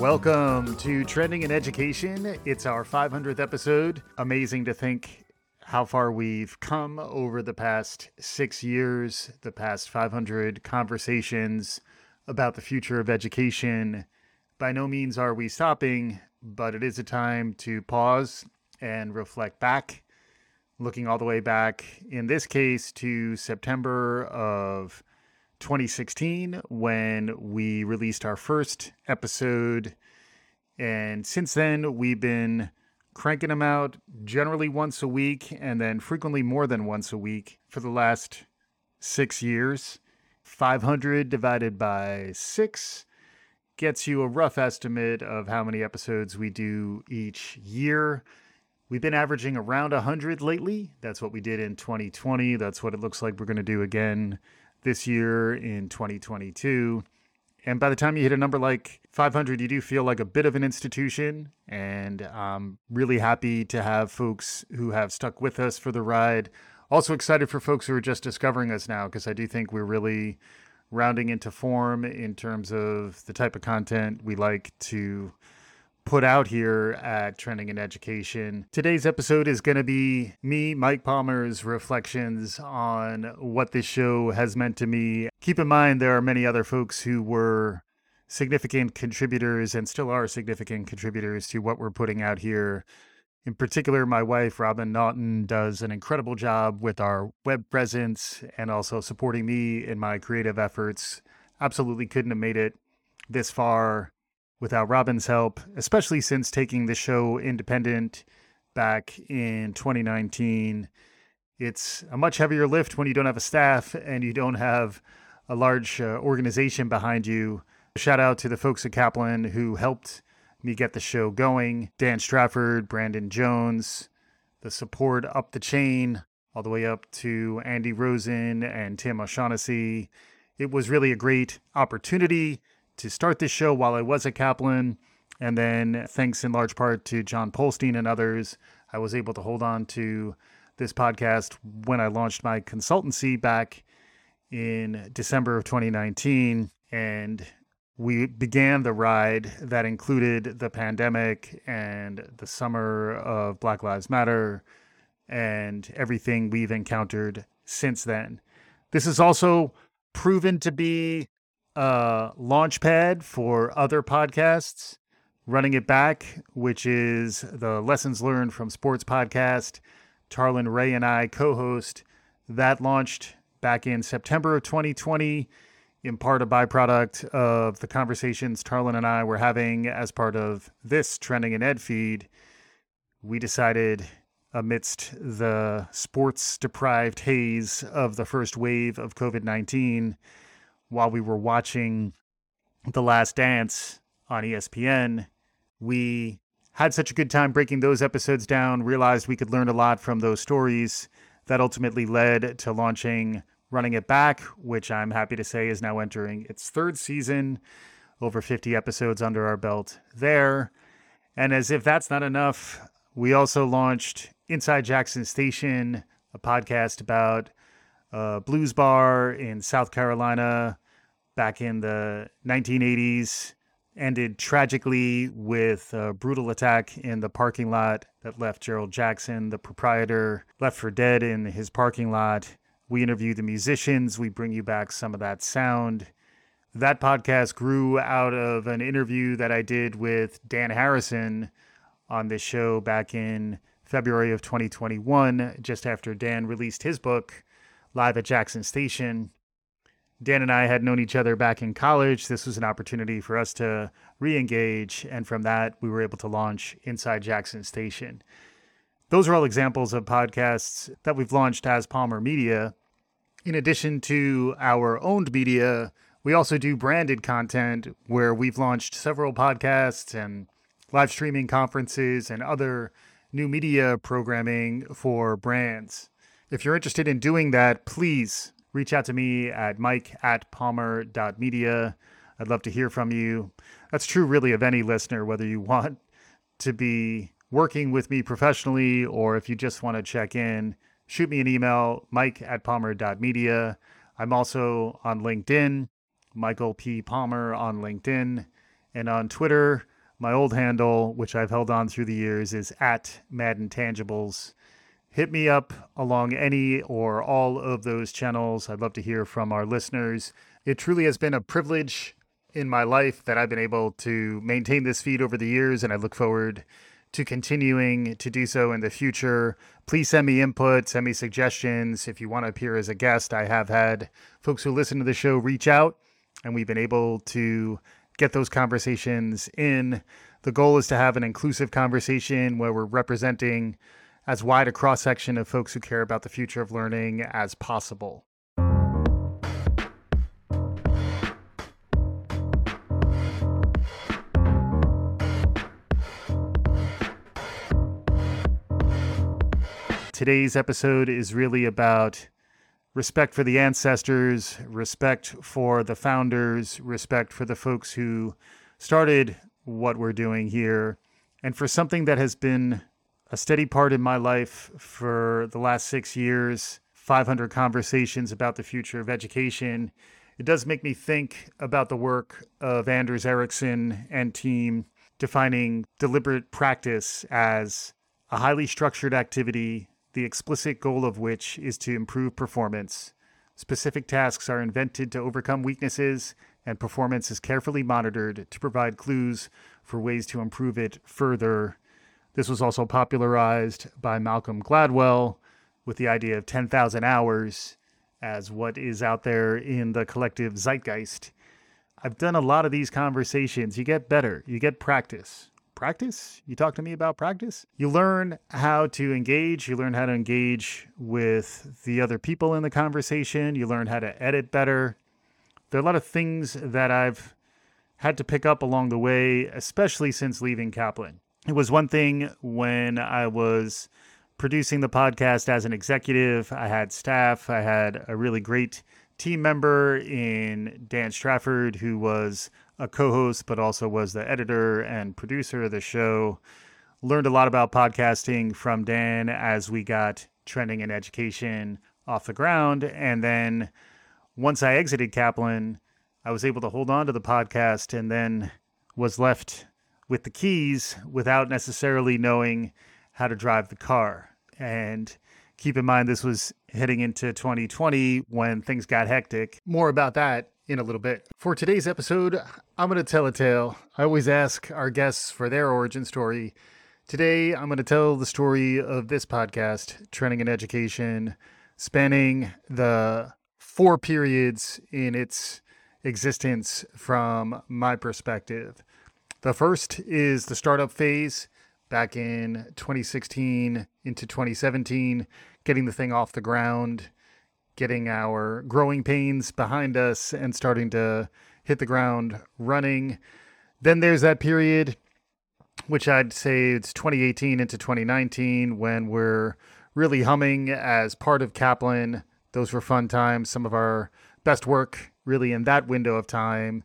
Welcome to Trending in Education. It's our 500th episode. Amazing to think how far we've come over the past six years, the past 500 conversations about the future of education. By no means are we stopping, but it is a time to pause and reflect back, looking all the way back, in this case, to September of 2016 when we released our first episode. And since then, we've been cranking them out generally once a week and then frequently more than once a week for the last six years. 500 divided by six gets you a rough estimate of how many episodes we do each year. We've been averaging around 100 lately. That's what we did in 2020. That's what it looks like we're going to do again this year in 2022. And by the time you hit a number like 500, you do feel like a bit of an institution. And I'm really happy to have folks who have stuck with us for the ride. Also excited for folks who are just discovering us now, because I do think we're really rounding into form in terms of the type of content we like to put out here at Trending in Education. Today's episode is going to be me, Mike Palmer's reflections on what this show has meant to me. Keep in mind, there are many other folks who were significant contributors and still are significant contributors to what we're putting out here. In particular, my wife, Robin Naughton, does an incredible job with our web presence and also supporting me in my creative efforts. Absolutely couldn't have made it this far without Robin's help, especially since taking the show independent back in 2019. It's a much heavier lift when you don't have a staff and you don't have a large uh, organization behind you. Shout out to the folks at Kaplan who helped me get the show going Dan Strafford, Brandon Jones, the support up the chain, all the way up to Andy Rosen and Tim O'Shaughnessy. It was really a great opportunity to start this show while I was at Kaplan. And then, thanks in large part to John Polstein and others, I was able to hold on to this podcast when I launched my consultancy back in December of 2019. And we began the ride that included the pandemic and the summer of Black Lives Matter and everything we've encountered since then. This is also proven to be uh, Launchpad for other podcasts. Running It Back, which is the Lessons Learned from Sports podcast. Tarlin Ray and I co host. That launched back in September of 2020, in part a byproduct of the conversations Tarlin and I were having as part of this Trending in Ed feed. We decided, amidst the sports deprived haze of the first wave of COVID 19, while we were watching The Last Dance on ESPN, we had such a good time breaking those episodes down, realized we could learn a lot from those stories. That ultimately led to launching Running It Back, which I'm happy to say is now entering its third season, over 50 episodes under our belt there. And as if that's not enough, we also launched Inside Jackson Station, a podcast about a blues bar in South Carolina back in the 1980s ended tragically with a brutal attack in the parking lot that left Gerald Jackson, the proprietor, left for dead in his parking lot. We interview the musicians, we bring you back some of that sound. That podcast grew out of an interview that I did with Dan Harrison on this show back in February of 2021, just after Dan released his book, Live at Jackson Station. Dan and I had known each other back in college. This was an opportunity for us to re engage. And from that, we were able to launch Inside Jackson Station. Those are all examples of podcasts that we've launched as Palmer Media. In addition to our owned media, we also do branded content where we've launched several podcasts and live streaming conferences and other new media programming for brands. If you're interested in doing that, please reach out to me at mike at palmer.media. I'd love to hear from you. That's true, really, of any listener, whether you want to be working with me professionally or if you just want to check in. Shoot me an email, mike at palmer.media. I'm also on LinkedIn, Michael P. Palmer on LinkedIn. And on Twitter, my old handle, which I've held on through the years, is at Madden Intangibles. Hit me up along any or all of those channels. I'd love to hear from our listeners. It truly has been a privilege in my life that I've been able to maintain this feed over the years, and I look forward to continuing to do so in the future. Please send me input, send me suggestions. If you want to appear as a guest, I have had folks who listen to the show reach out, and we've been able to get those conversations in. The goal is to have an inclusive conversation where we're representing as wide a cross section of folks who care about the future of learning as possible. Today's episode is really about respect for the ancestors, respect for the founders, respect for the folks who started what we're doing here, and for something that has been a steady part in my life for the last six years 500 conversations about the future of education. It does make me think about the work of Anders Ericsson and team defining deliberate practice as a highly structured activity the explicit goal of which is to improve performance. Specific tasks are invented to overcome weaknesses, and performance is carefully monitored to provide clues for ways to improve it further. This was also popularized by Malcolm Gladwell with the idea of 10,000 hours as what is out there in the collective zeitgeist. I've done a lot of these conversations. You get better, you get practice practice. You talk to me about practice. You learn how to engage. You learn how to engage with the other people in the conversation. You learn how to edit better. There are a lot of things that I've had to pick up along the way, especially since leaving Kaplan. It was one thing when I was producing the podcast as an executive, I had staff, I had a really great team member in Dan Strafford, who was a co host, but also was the editor and producer of the show. Learned a lot about podcasting from Dan as we got trending in education off the ground. And then once I exited Kaplan, I was able to hold on to the podcast and then was left with the keys without necessarily knowing how to drive the car. And keep in mind, this was heading into 2020 when things got hectic. More about that in a little bit. For today's episode, I'm going to tell a tale. I always ask our guests for their origin story. Today, I'm going to tell the story of this podcast, Trending in Education, spanning the four periods in its existence from my perspective. The first is the startup phase back in 2016 into 2017, getting the thing off the ground getting our growing pains behind us and starting to hit the ground running. Then there's that period, which I'd say it's 2018 into 2019, when we're really humming as part of Kaplan. Those were fun times, some of our best work really in that window of time.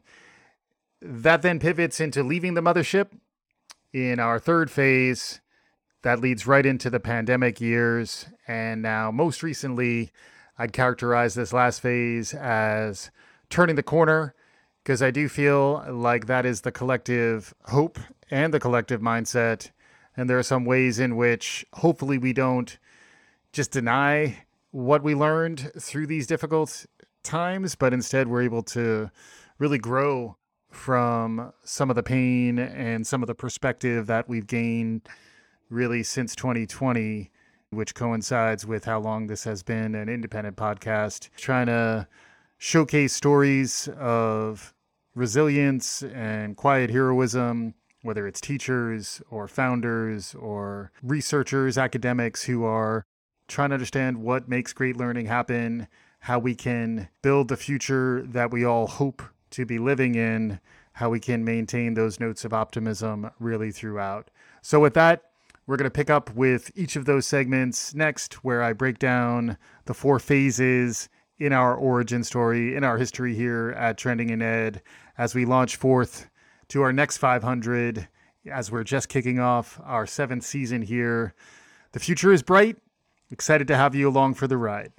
That then pivots into leaving the mothership in our third phase. That leads right into the pandemic years. And now, most recently, I'd characterize this last phase as turning the corner because I do feel like that is the collective hope and the collective mindset. And there are some ways in which hopefully we don't just deny what we learned through these difficult times, but instead we're able to really grow from some of the pain and some of the perspective that we've gained really since 2020 which coincides with how long this has been an independent podcast, trying to showcase stories of resilience and quiet heroism, whether it's teachers or founders or researchers, academics who are trying to understand what makes great learning happen, how we can build the future that we all hope to be living in, how we can maintain those notes of optimism really throughout. So, with that, we're going to pick up with each of those segments next, where I break down the four phases in our origin story, in our history here at Trending in Ed, as we launch forth to our next 500, as we're just kicking off our seventh season here. The future is bright. Excited to have you along for the ride.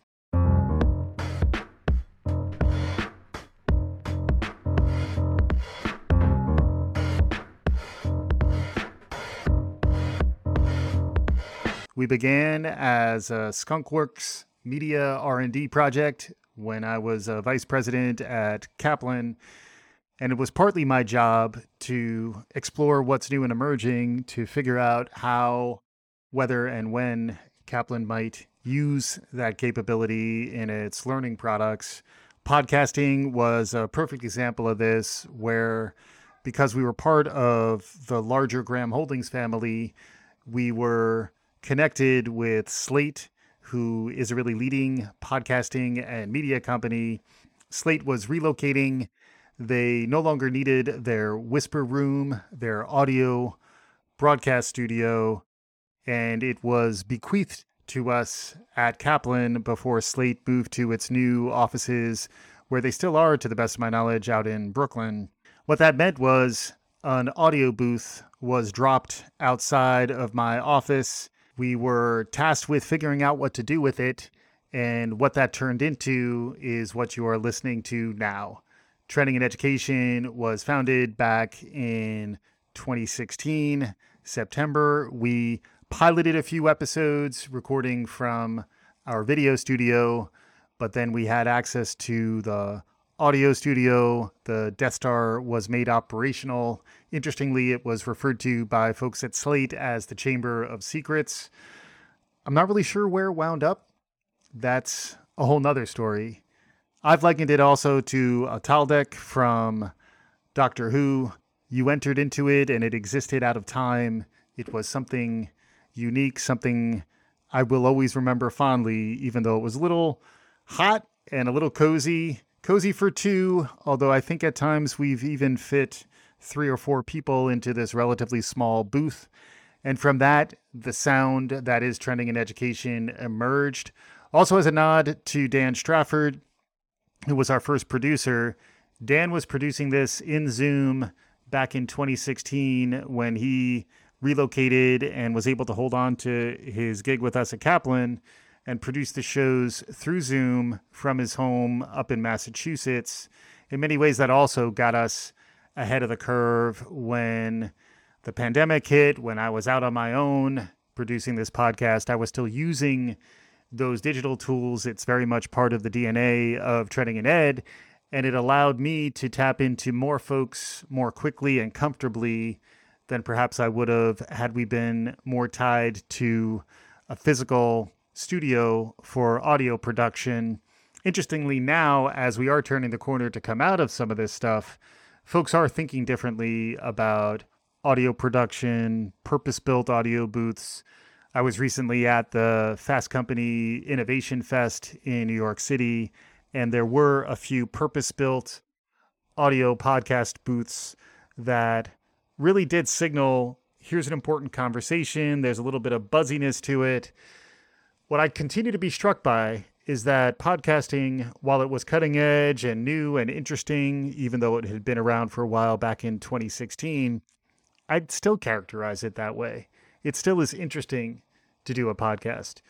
We began as a Skunkworks media R&D project when I was a vice president at Kaplan and it was partly my job to explore what's new and emerging to figure out how whether and when Kaplan might use that capability in its learning products. Podcasting was a perfect example of this, where because we were part of the larger Graham Holdings family, we were connected with Slate, who is a really leading podcasting and media company. Slate was relocating. They no longer needed their whisper room, their audio broadcast studio, and it was bequeathed to us at Kaplan before Slate moved to its new offices, where they still are, to the best of my knowledge, out in Brooklyn. What that meant was an audio booth was dropped outside of my office. We were tasked with figuring out what to do with it, and what that turned into is what you are listening to now. Trending in Education was founded back in 2016, September. We piloted a few episodes recording from our video studio, but then we had access to the audio studio. The Death Star was made operational. Interestingly, it was referred to by folks at Slate as the Chamber of Secrets. I'm not really sure where it wound up. That's a whole nother story. I've likened it also to a Taldeck from Doctor Who. You entered into it and it existed out of time. It was something unique, something I will always remember fondly, even though it was a little hot and a little cozy. Cozy for two, although I think at times we've even fit three or four people into this relatively small booth. And from that, the sound that is trending in education emerged. Also, as a nod to Dan Strafford, who was our first producer, Dan was producing this in Zoom back in 2016 when he relocated and was able to hold on to his gig with us at Kaplan and produce the shows through Zoom from his home up in Massachusetts. In many ways, that also got us ahead of the curve when the pandemic hit, when I was out on my own producing this podcast. I was still using those digital tools. It's very much part of the DNA of Trending in Ed. And it allowed me to tap into more folks more quickly and comfortably than perhaps I would have had we been more tied to a physical studio for audio production. Interestingly, now, as we are turning the corner to come out of some of this stuff, folks are thinking differently about audio production, purpose built audio booths. I was recently at the Fast Company Innovation Fest in New York City, and there were a few purpose built audio podcast booths that really did signal here's an important conversation. There's a little bit of buzziness to it. What I continue to be struck by is that podcasting, while it was cutting edge and new and interesting, even though it had been around for a while back in 2016, I'd still characterize it that way. It still is interesting to do a podcast.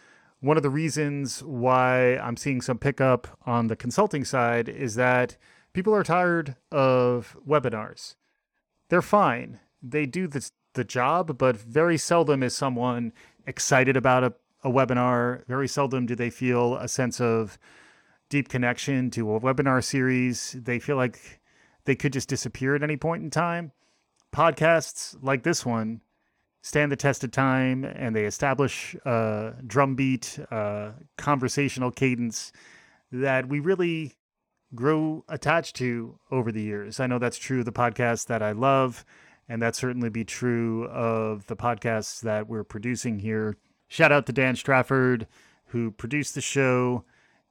One of the reasons why I'm seeing some pickup on the consulting side is that people are tired of webinars they're fine. They do the the job, but very seldom is someone excited about a, a webinar. Very seldom do they feel a sense of deep connection to a webinar series. They feel like they could just disappear at any point in time. Podcasts like this one stand the test of time and they establish a drumbeat, a conversational cadence that we really grow attached to over the years. I know that's true of the podcast that I love, and that certainly be true of the podcasts that we're producing here. Shout out to Dan Strafford, who produced the show,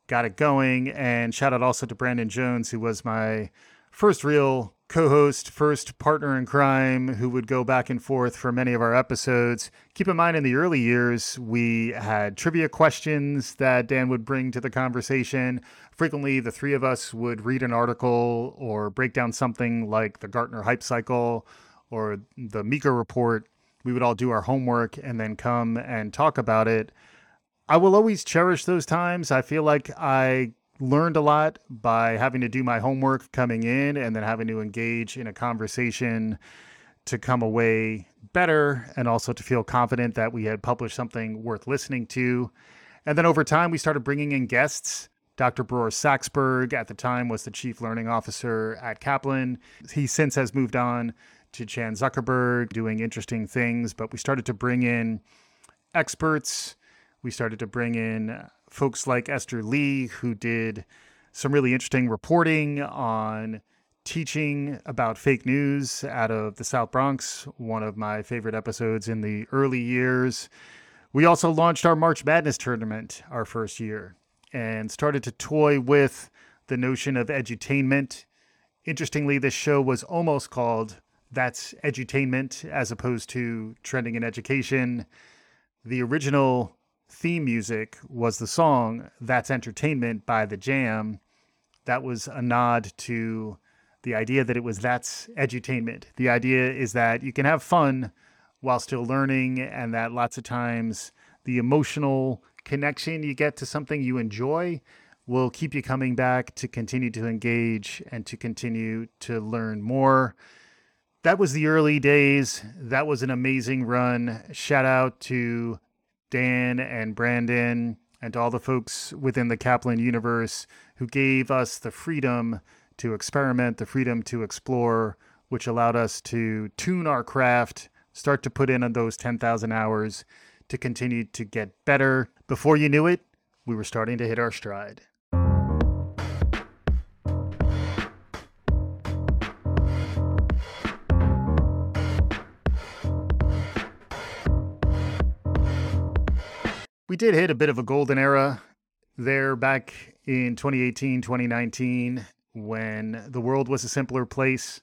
got it going, and shout out also to Brandon Jones, who was my first real co host, first partner in crime who would go back and forth for many of our episodes. Keep in mind, in the early years, we had trivia questions that Dan would bring to the conversation. Frequently, the three of us would read an article or break down something like the Gartner Hype Cycle or the Meeker Report. We would all do our homework and then come and talk about it. I will always cherish those times. I feel like I learned a lot by having to do my homework coming in and then having to engage in a conversation to come away better and also to feel confident that we had published something worth listening to. And then over time, we started bringing in guests. Dr. Bror Saxberg at the time was the chief learning officer at Kaplan. He since has moved on to Chan Zuckerberg doing interesting things, but we started to bring in experts. We started to bring in uh, folks like Esther Lee, who did some really interesting reporting on teaching about fake news out of the South Bronx, one of my favorite episodes in the early years. We also launched our March Madness tournament our first year and started to toy with the notion of edutainment. Interestingly, this show was almost called That's Edutainment as opposed to Trending in Education. The original theme music was the song That's Entertainment by The Jam. That was a nod to the idea that it was that's edutainment. The idea is that you can have fun while still learning, and that lots of times the emotional connection you get to something you enjoy will keep you coming back to continue to engage and to continue to learn more. That was the early days. That was an amazing run. Shout out to Dan and Brandon and to all the folks within the Kaplan universe who gave us the freedom to experiment, the freedom to explore, which allowed us to tune our craft, start to put in on those 10,000 hours to continue to get better. Before you knew it, we were starting to hit our stride. We did hit a bit of a golden era there back in 2018, 2019 when the world was a simpler place.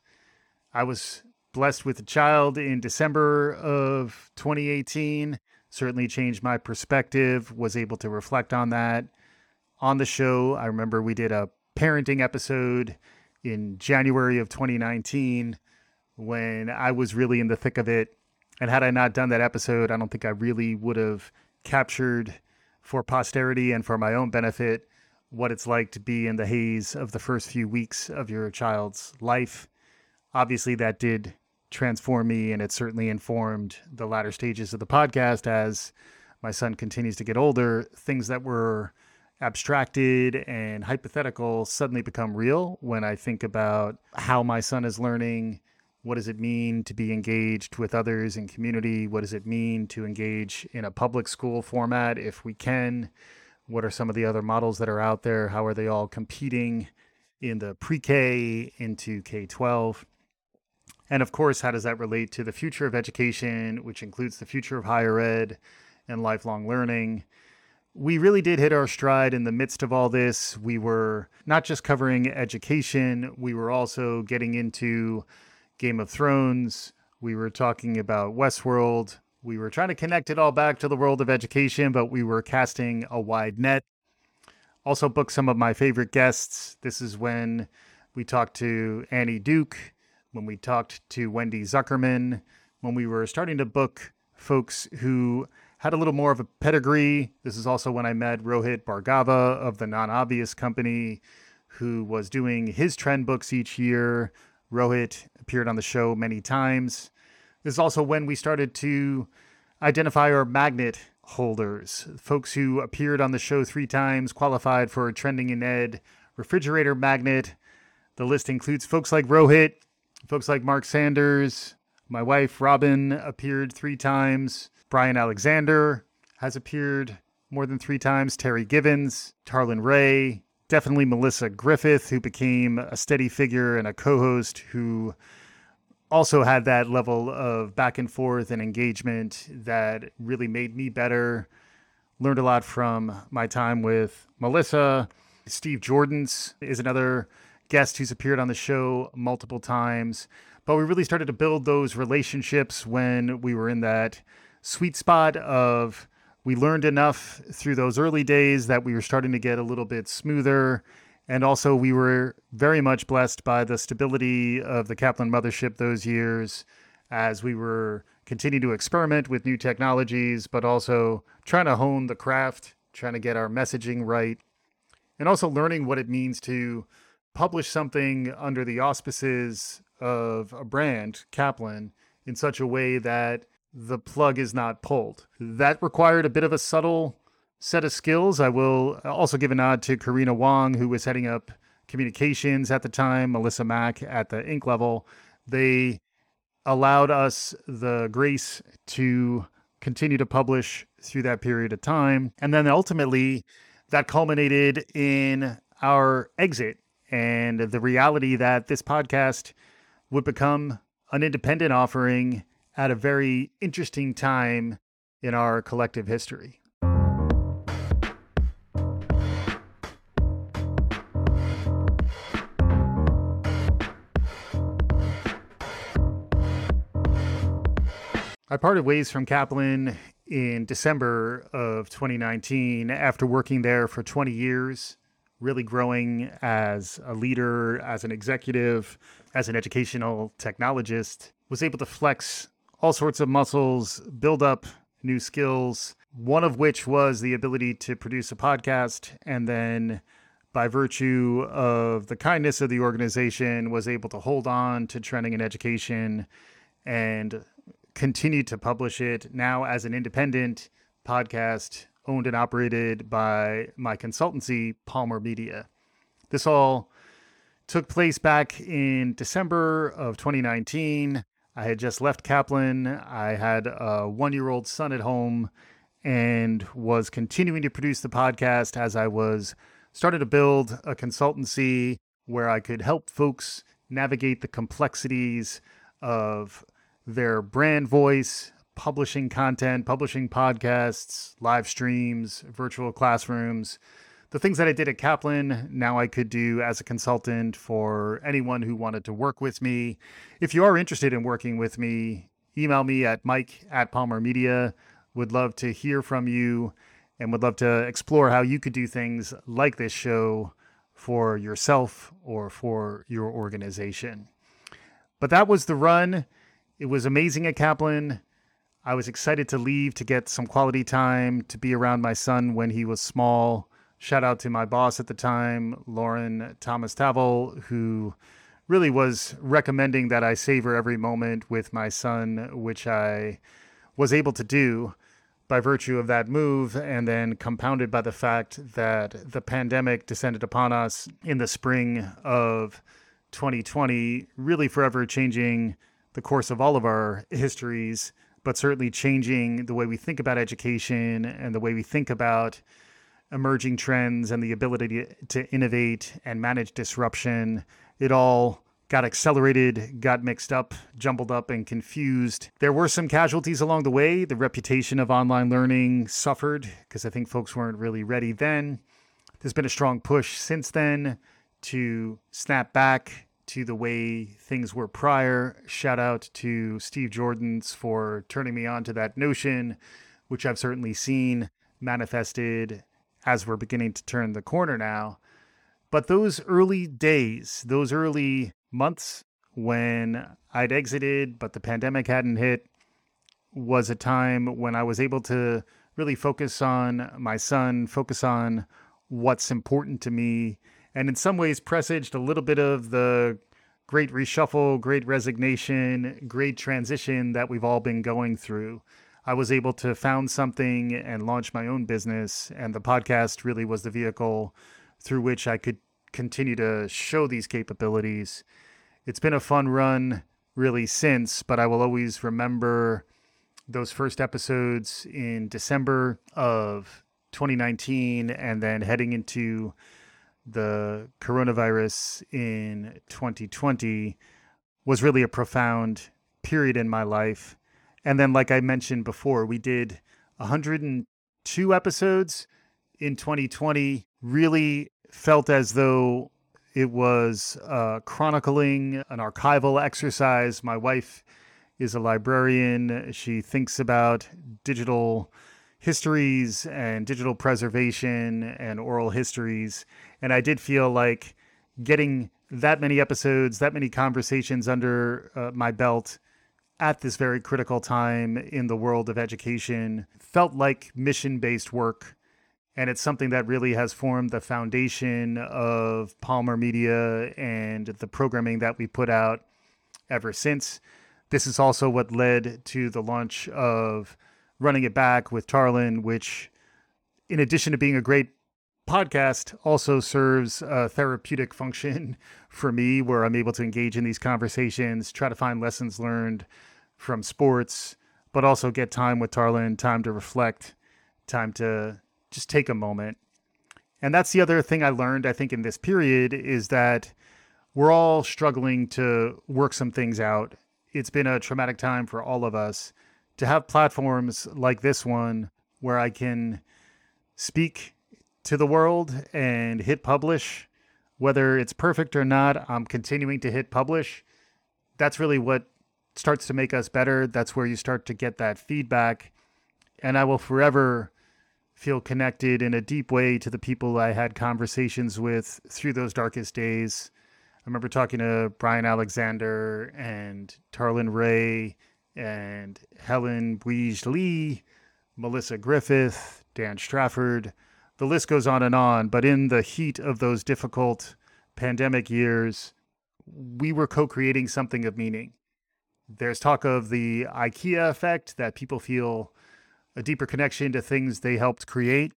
I was blessed with a child in December of 2018. Certainly changed my perspective, was able to reflect on that on the show. I remember we did a parenting episode in January of 2019 when I was really in the thick of it. And had I not done that episode, I don't think I really would have captured for posterity and for my own benefit what it's like to be in the haze of the first few weeks of your child's life. Obviously, that did transform me, and it certainly informed the latter stages of the podcast as my son continues to get older. Things that were abstracted and hypothetical suddenly become real when I think about how my son is learning. What does it mean to be engaged with others in community? What does it mean to engage in a public school format if we can? What are some of the other models that are out there? How are they all competing in the pre K into K 12? And of course, how does that relate to the future of education, which includes the future of higher ed and lifelong learning? We really did hit our stride in the midst of all this. We were not just covering education, we were also getting into Game of Thrones. We were talking about Westworld. We were trying to connect it all back to the world of education, but we were casting a wide net. Also, booked some of my favorite guests. This is when we talked to Annie Duke, when we talked to Wendy Zuckerman, when we were starting to book folks who had a little more of a pedigree. This is also when I met Rohit Bhargava of the Non Obvious Company, who was doing his trend books each year. Rohit appeared on the show many times. This is also when we started to identify our magnet holders, folks who appeared on the show three times, qualified for a Trending in Ed refrigerator magnet. The list includes folks like Rohit, folks like Mark Sanders. My wife, Robin, appeared three times. Bryan Alexander has appeared more than three times. Terry Givens, Tarlin Ray, definitely Melissa Griffith, who became a steady figure and a co host who also had that level of back and forth and engagement that really made me better. Learned a lot from my time with Melissa. Steve Jordans is another guest who's appeared on the show multiple times. But we really started to build those relationships when we were in that sweet spot of we learned enough through those early days that we were starting to get a little bit smoother. And also, we were very much blessed by the stability of the Kaplan mothership those years as we were continuing to experiment with new technologies, but also trying to hone the craft, trying to get our messaging right, and also learning what it means to publish something under the auspices of a brand, Kaplan, in such a way that the plug is not pulled. That required a bit of a subtle set of skills. I will also give a nod to Karina Wong, who was heading up communications at the time, Melissa Mack at the Inc. level. They allowed us the grace to continue to publish through that period of time. And then ultimately, that culminated in our exit and the reality that this podcast would become an independent offering at a very interesting time in our collective history. I parted ways from Kaplan in December of 2019 after working there for 20 years, really growing as a leader, as an executive, as an educational technologist, was able to flex all sorts of muscles, build up new skills, one of which was the ability to produce a podcast and then by virtue of the kindness of the organization was able to hold on to trending in education and continue to publish it now as an independent podcast owned and operated by my consultancy, Palmer Media. This all took place back in December of 2019. I had just left Kaplan. I had a one year old son at home and was continuing to produce the podcast as I was started to build a consultancy where I could help folks navigate the complexities of their brand voice, publishing content, publishing podcasts, live streams, virtual classrooms. The things that I did at Kaplan, now I could do as a consultant for anyone who wanted to work with me. If you are interested in working with me, email me at mike at Palmer Media. Would love to hear from you and would love to explore how you could do things like this show for yourself or for your organization. But that was the run. It was amazing at Kaplan. I was excited to leave to get some quality time to be around my son when he was small. Shout out to my boss at the time, Lauren Thomas Tavel, who really was recommending that I savor every moment with my son, which I was able to do by virtue of that move, and then compounded by the fact that the pandemic descended upon us in the spring of 2020, really forever changing the course of all of our histories, but certainly changing the way we think about education and the way we think about emerging trends and the ability to, to innovate and manage disruption. It all got accelerated, got mixed up, jumbled up, and confused. There were some casualties along the way. The reputation of online learning suffered because I think folks weren't really ready then. There's been a strong push since then to snap back to the way things were prior. Shout out to Steve Jordans for turning me on to that notion, which I've certainly seen manifested as we're beginning to turn the corner now. But those early days, those early months when I'd exited, but the pandemic hadn't hit, was a time when I was able to really focus on my son, focus on what's important to me, and in some ways presaged a little bit of the great reshuffle, great resignation, great transition that we've all been going through. I was able to found something and launch my own business, and the podcast really was the vehicle through which I could continue to show these capabilities. It's been a fun run, really, since, but I will always remember those first episodes in December of 2019 and then heading into the coronavirus in 2020 was really a profound period in my life. And then, like I mentioned before, we did 102 episodes in 2020. Really felt as though it was uh, chronicling an archival exercise. My wife is a librarian. She thinks about digital histories and digital preservation and oral histories. And I did feel like getting that many episodes, that many conversations under uh, my belt at this very critical time in the world of education felt like mission based work. And it's something that really has formed the foundation of Palmer Media and the programming that we put out ever since. this is also what led to the launch of Running It Back with Tarlin, which, in addition to being a great podcast, also serves a therapeutic function for me where I'm able to engage in these conversations, try to find lessons learned from sports, but also get time with Tarlin, time to reflect, time to just take a moment. And that's the other thing I learned, I think, in this period is that we're all struggling to work some things out it's been a traumatic time for all of us to have platforms like this one where I can speak to the world and hit publish. Whether it's perfect or not, I'm continuing to hit publish. That's really what starts to make us better. That's where you start to get that feedback. And I will forever feel connected in a deep way to the people I had conversations with through those darkest days. I remember talking to Bryan Alexander and Tarlin Ray and Helen Buige Lee, Melissa Griffith, Dan Strafford. The list goes on and on. But in the heat of those difficult pandemic years, we were co creating something of meaning. There's talk of the IKEA effect that people feel a deeper connection to things they helped create.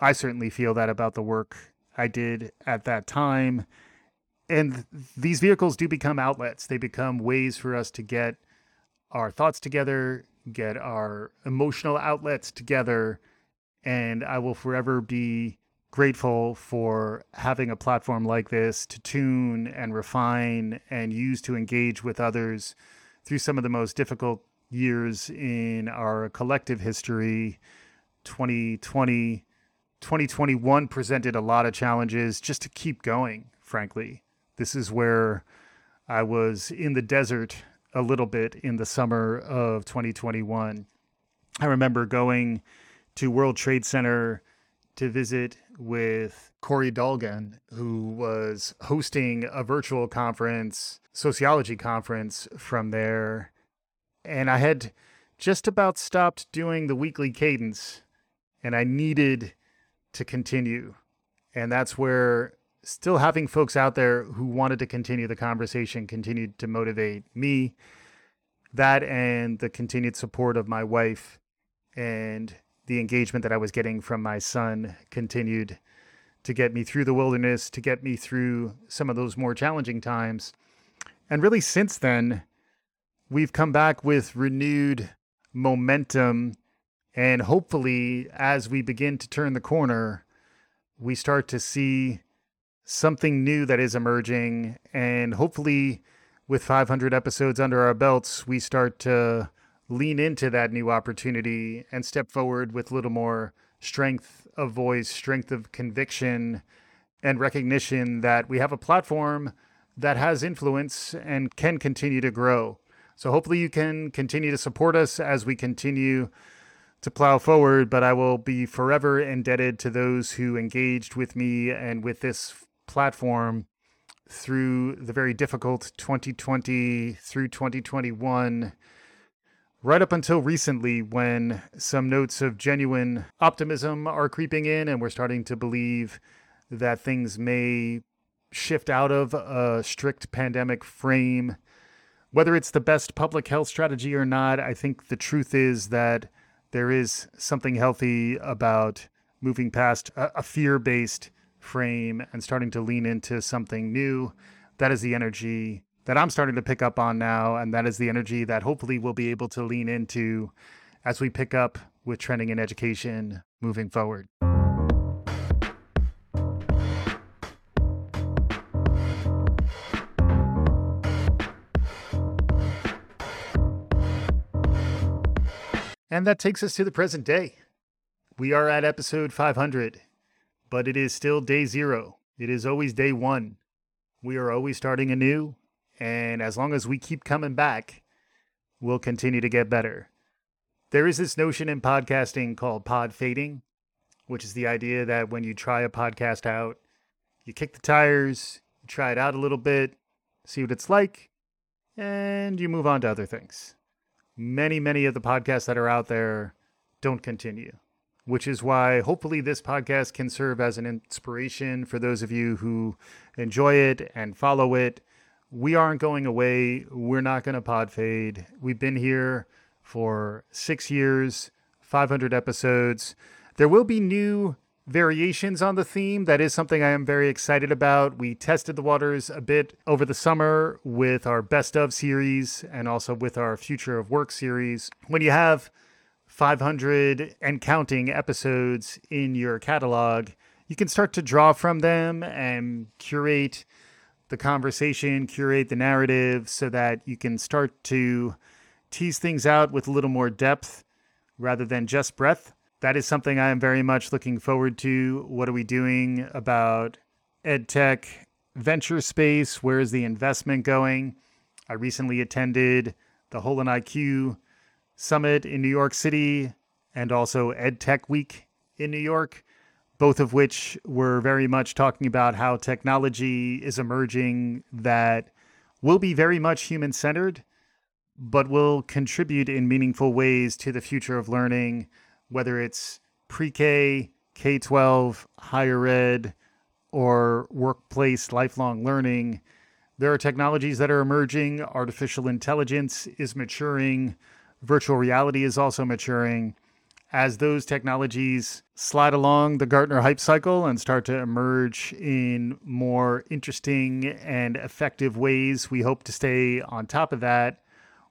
I certainly feel that about the work I did at that time and these vehicles do become outlets. They become ways for us to get our thoughts together, get our emotional outlets together. And I will forever be grateful for having a platform like this to tune and refine and use to engage with others through some of the most difficult years in our collective history. 2020, 2021 presented a lot of challenges just to keep going, frankly. This is where I was in the desert a little bit in the summer of 2021. I remember going to World Trade Center to visit with Corey Dolgon, who was hosting a virtual conference, sociology conference from there. And I had just about stopped doing the weekly cadence and I needed to continue. And that's where still having folks out there who wanted to continue the conversation continued to motivate me. That and the continued support of my wife and the engagement that I was getting from my son continued to get me through the wilderness, to get me through some of those more challenging times. And really, since then, we've come back with renewed momentum. And hopefully, as we begin to turn the corner, we start to see something new that is emerging. And hopefully, with 500 episodes under our belts, we start to lean into that new opportunity and step forward with a little more strength of voice, strength of conviction, and recognition that we have a platform that has influence and can continue to grow. So hopefully you can continue to support us as we continue to plow forward, but I will be forever indebted to those who engaged with me and with this platform through the very difficult 2020 through 2021 right up until recently when some notes of genuine optimism are creeping in and we're starting to believe that things may shift out of a strict pandemic frame whether it's the best public health strategy or not i think the truth is that there is something healthy about moving past a, a fear-based frame and starting to lean into something new. That is the energy that I'm starting to pick up on now. And that is the energy that hopefully we'll be able to lean into as we pick up with trending in education moving forward. And that takes us to the present day. We are at episode 500 but it is still day zero. It is always day one. We are always starting anew, and as long as we keep coming back, we'll continue to get better. There is this notion in podcasting called pod fading, which is the idea that when you try a podcast out, you kick the tires, you try it out a little bit, see what it's like, and you move on to other things. Many, many of the podcasts that are out there don't continue which is why hopefully this podcast can serve as an inspiration for those of you who enjoy it and follow it. We aren't going away. We're not going to pod fade. We've been here for six years, 500 episodes. There will be new variations on the theme. That is something I am very excited about. We tested the waters a bit over the summer with our best of series and also with our future of work series. When you have 500 and counting episodes in your catalog, you can start to draw from them and curate the conversation, curate the narrative so that you can start to tease things out with a little more depth rather than just breadth that is something I am very much looking forward to. What are we doing about ed tech venture space? Where is the investment going? I recently attended the HolonIQ Summit in New York City and also Ed Tech Week in New York, both of which were very much talking about how technology is emerging that will be very much human centered, but will contribute in meaningful ways to the future of learning whether it's pre K, K 12, higher ed, or workplace lifelong learning, there are technologies that are emerging. Artificial intelligence is maturing, virtual reality is also maturing. As those technologies slide along the Gartner hype cycle and start to emerge in more interesting and effective ways, we hope to stay on top of that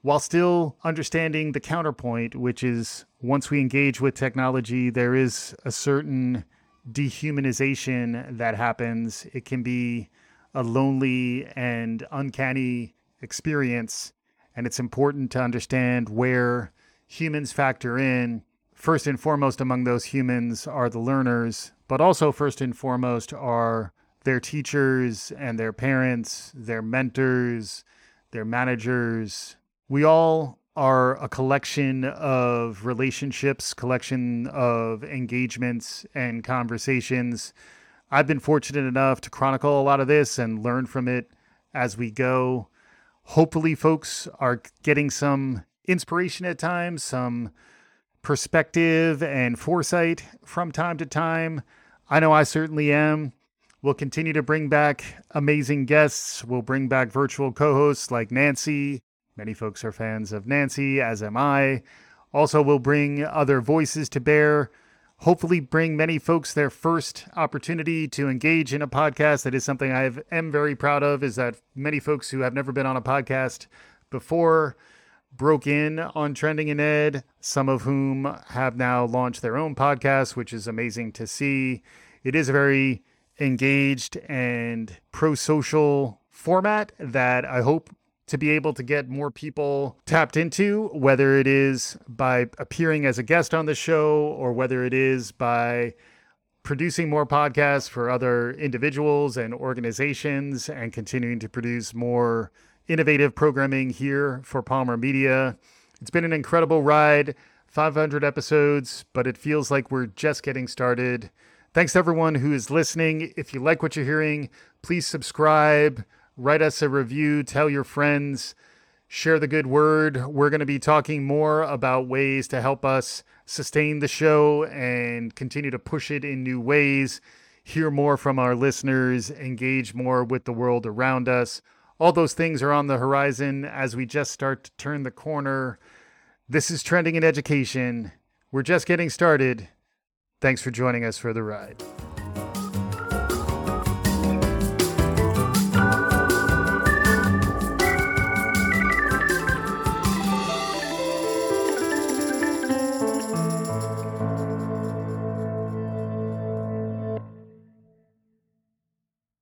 while still understanding the counterpoint, which is once we engage with technology, there is a certain dehumanization that happens. It can be a lonely and uncanny experience. And it's important to understand where humans factor in. First and foremost, among those humans are the learners, but also, first and foremost, are their teachers and their parents, their mentors, their managers, we all are a collection of relationships, collection of engagements and conversations. I've been fortunate enough to chronicle a lot of this and learn from it as we go. Hopefully, folks are getting some inspiration at times, some perspective and foresight from time to time. I know I certainly am. We'll continue to bring back amazing guests. We'll bring back virtual co hosts like Nancy Many folks are fans of Nancy, as am I. Also, we'll bring other voices to bear. Hopefully, bring many folks their first opportunity to engage in a podcast. That is something I am very proud of. Is that many folks who have never been on a podcast before broke in on Trending in Ed, some of whom have now launched their own podcast, which is amazing to see. It is a very engaged and pro social format that I hope to be able to get more people tapped into, whether it is by appearing as a guest on the show or whether it is by producing more podcasts for other individuals and organizations and continuing to produce more innovative programming here for Palmer Media. It's been an incredible ride, 500 episodes, but it feels like we're just getting started. Thanks to everyone who is listening. If you like what you're hearing, please subscribe write us a review, tell your friends, share the good word. We're going to be talking more about ways to help us sustain the show and continue to push it in new ways, hear more from our listeners, engage more with the world around us. All those things are on the horizon as we just start to turn the corner. This is Trending in Education. We're just getting started. Thanks for joining us for the ride.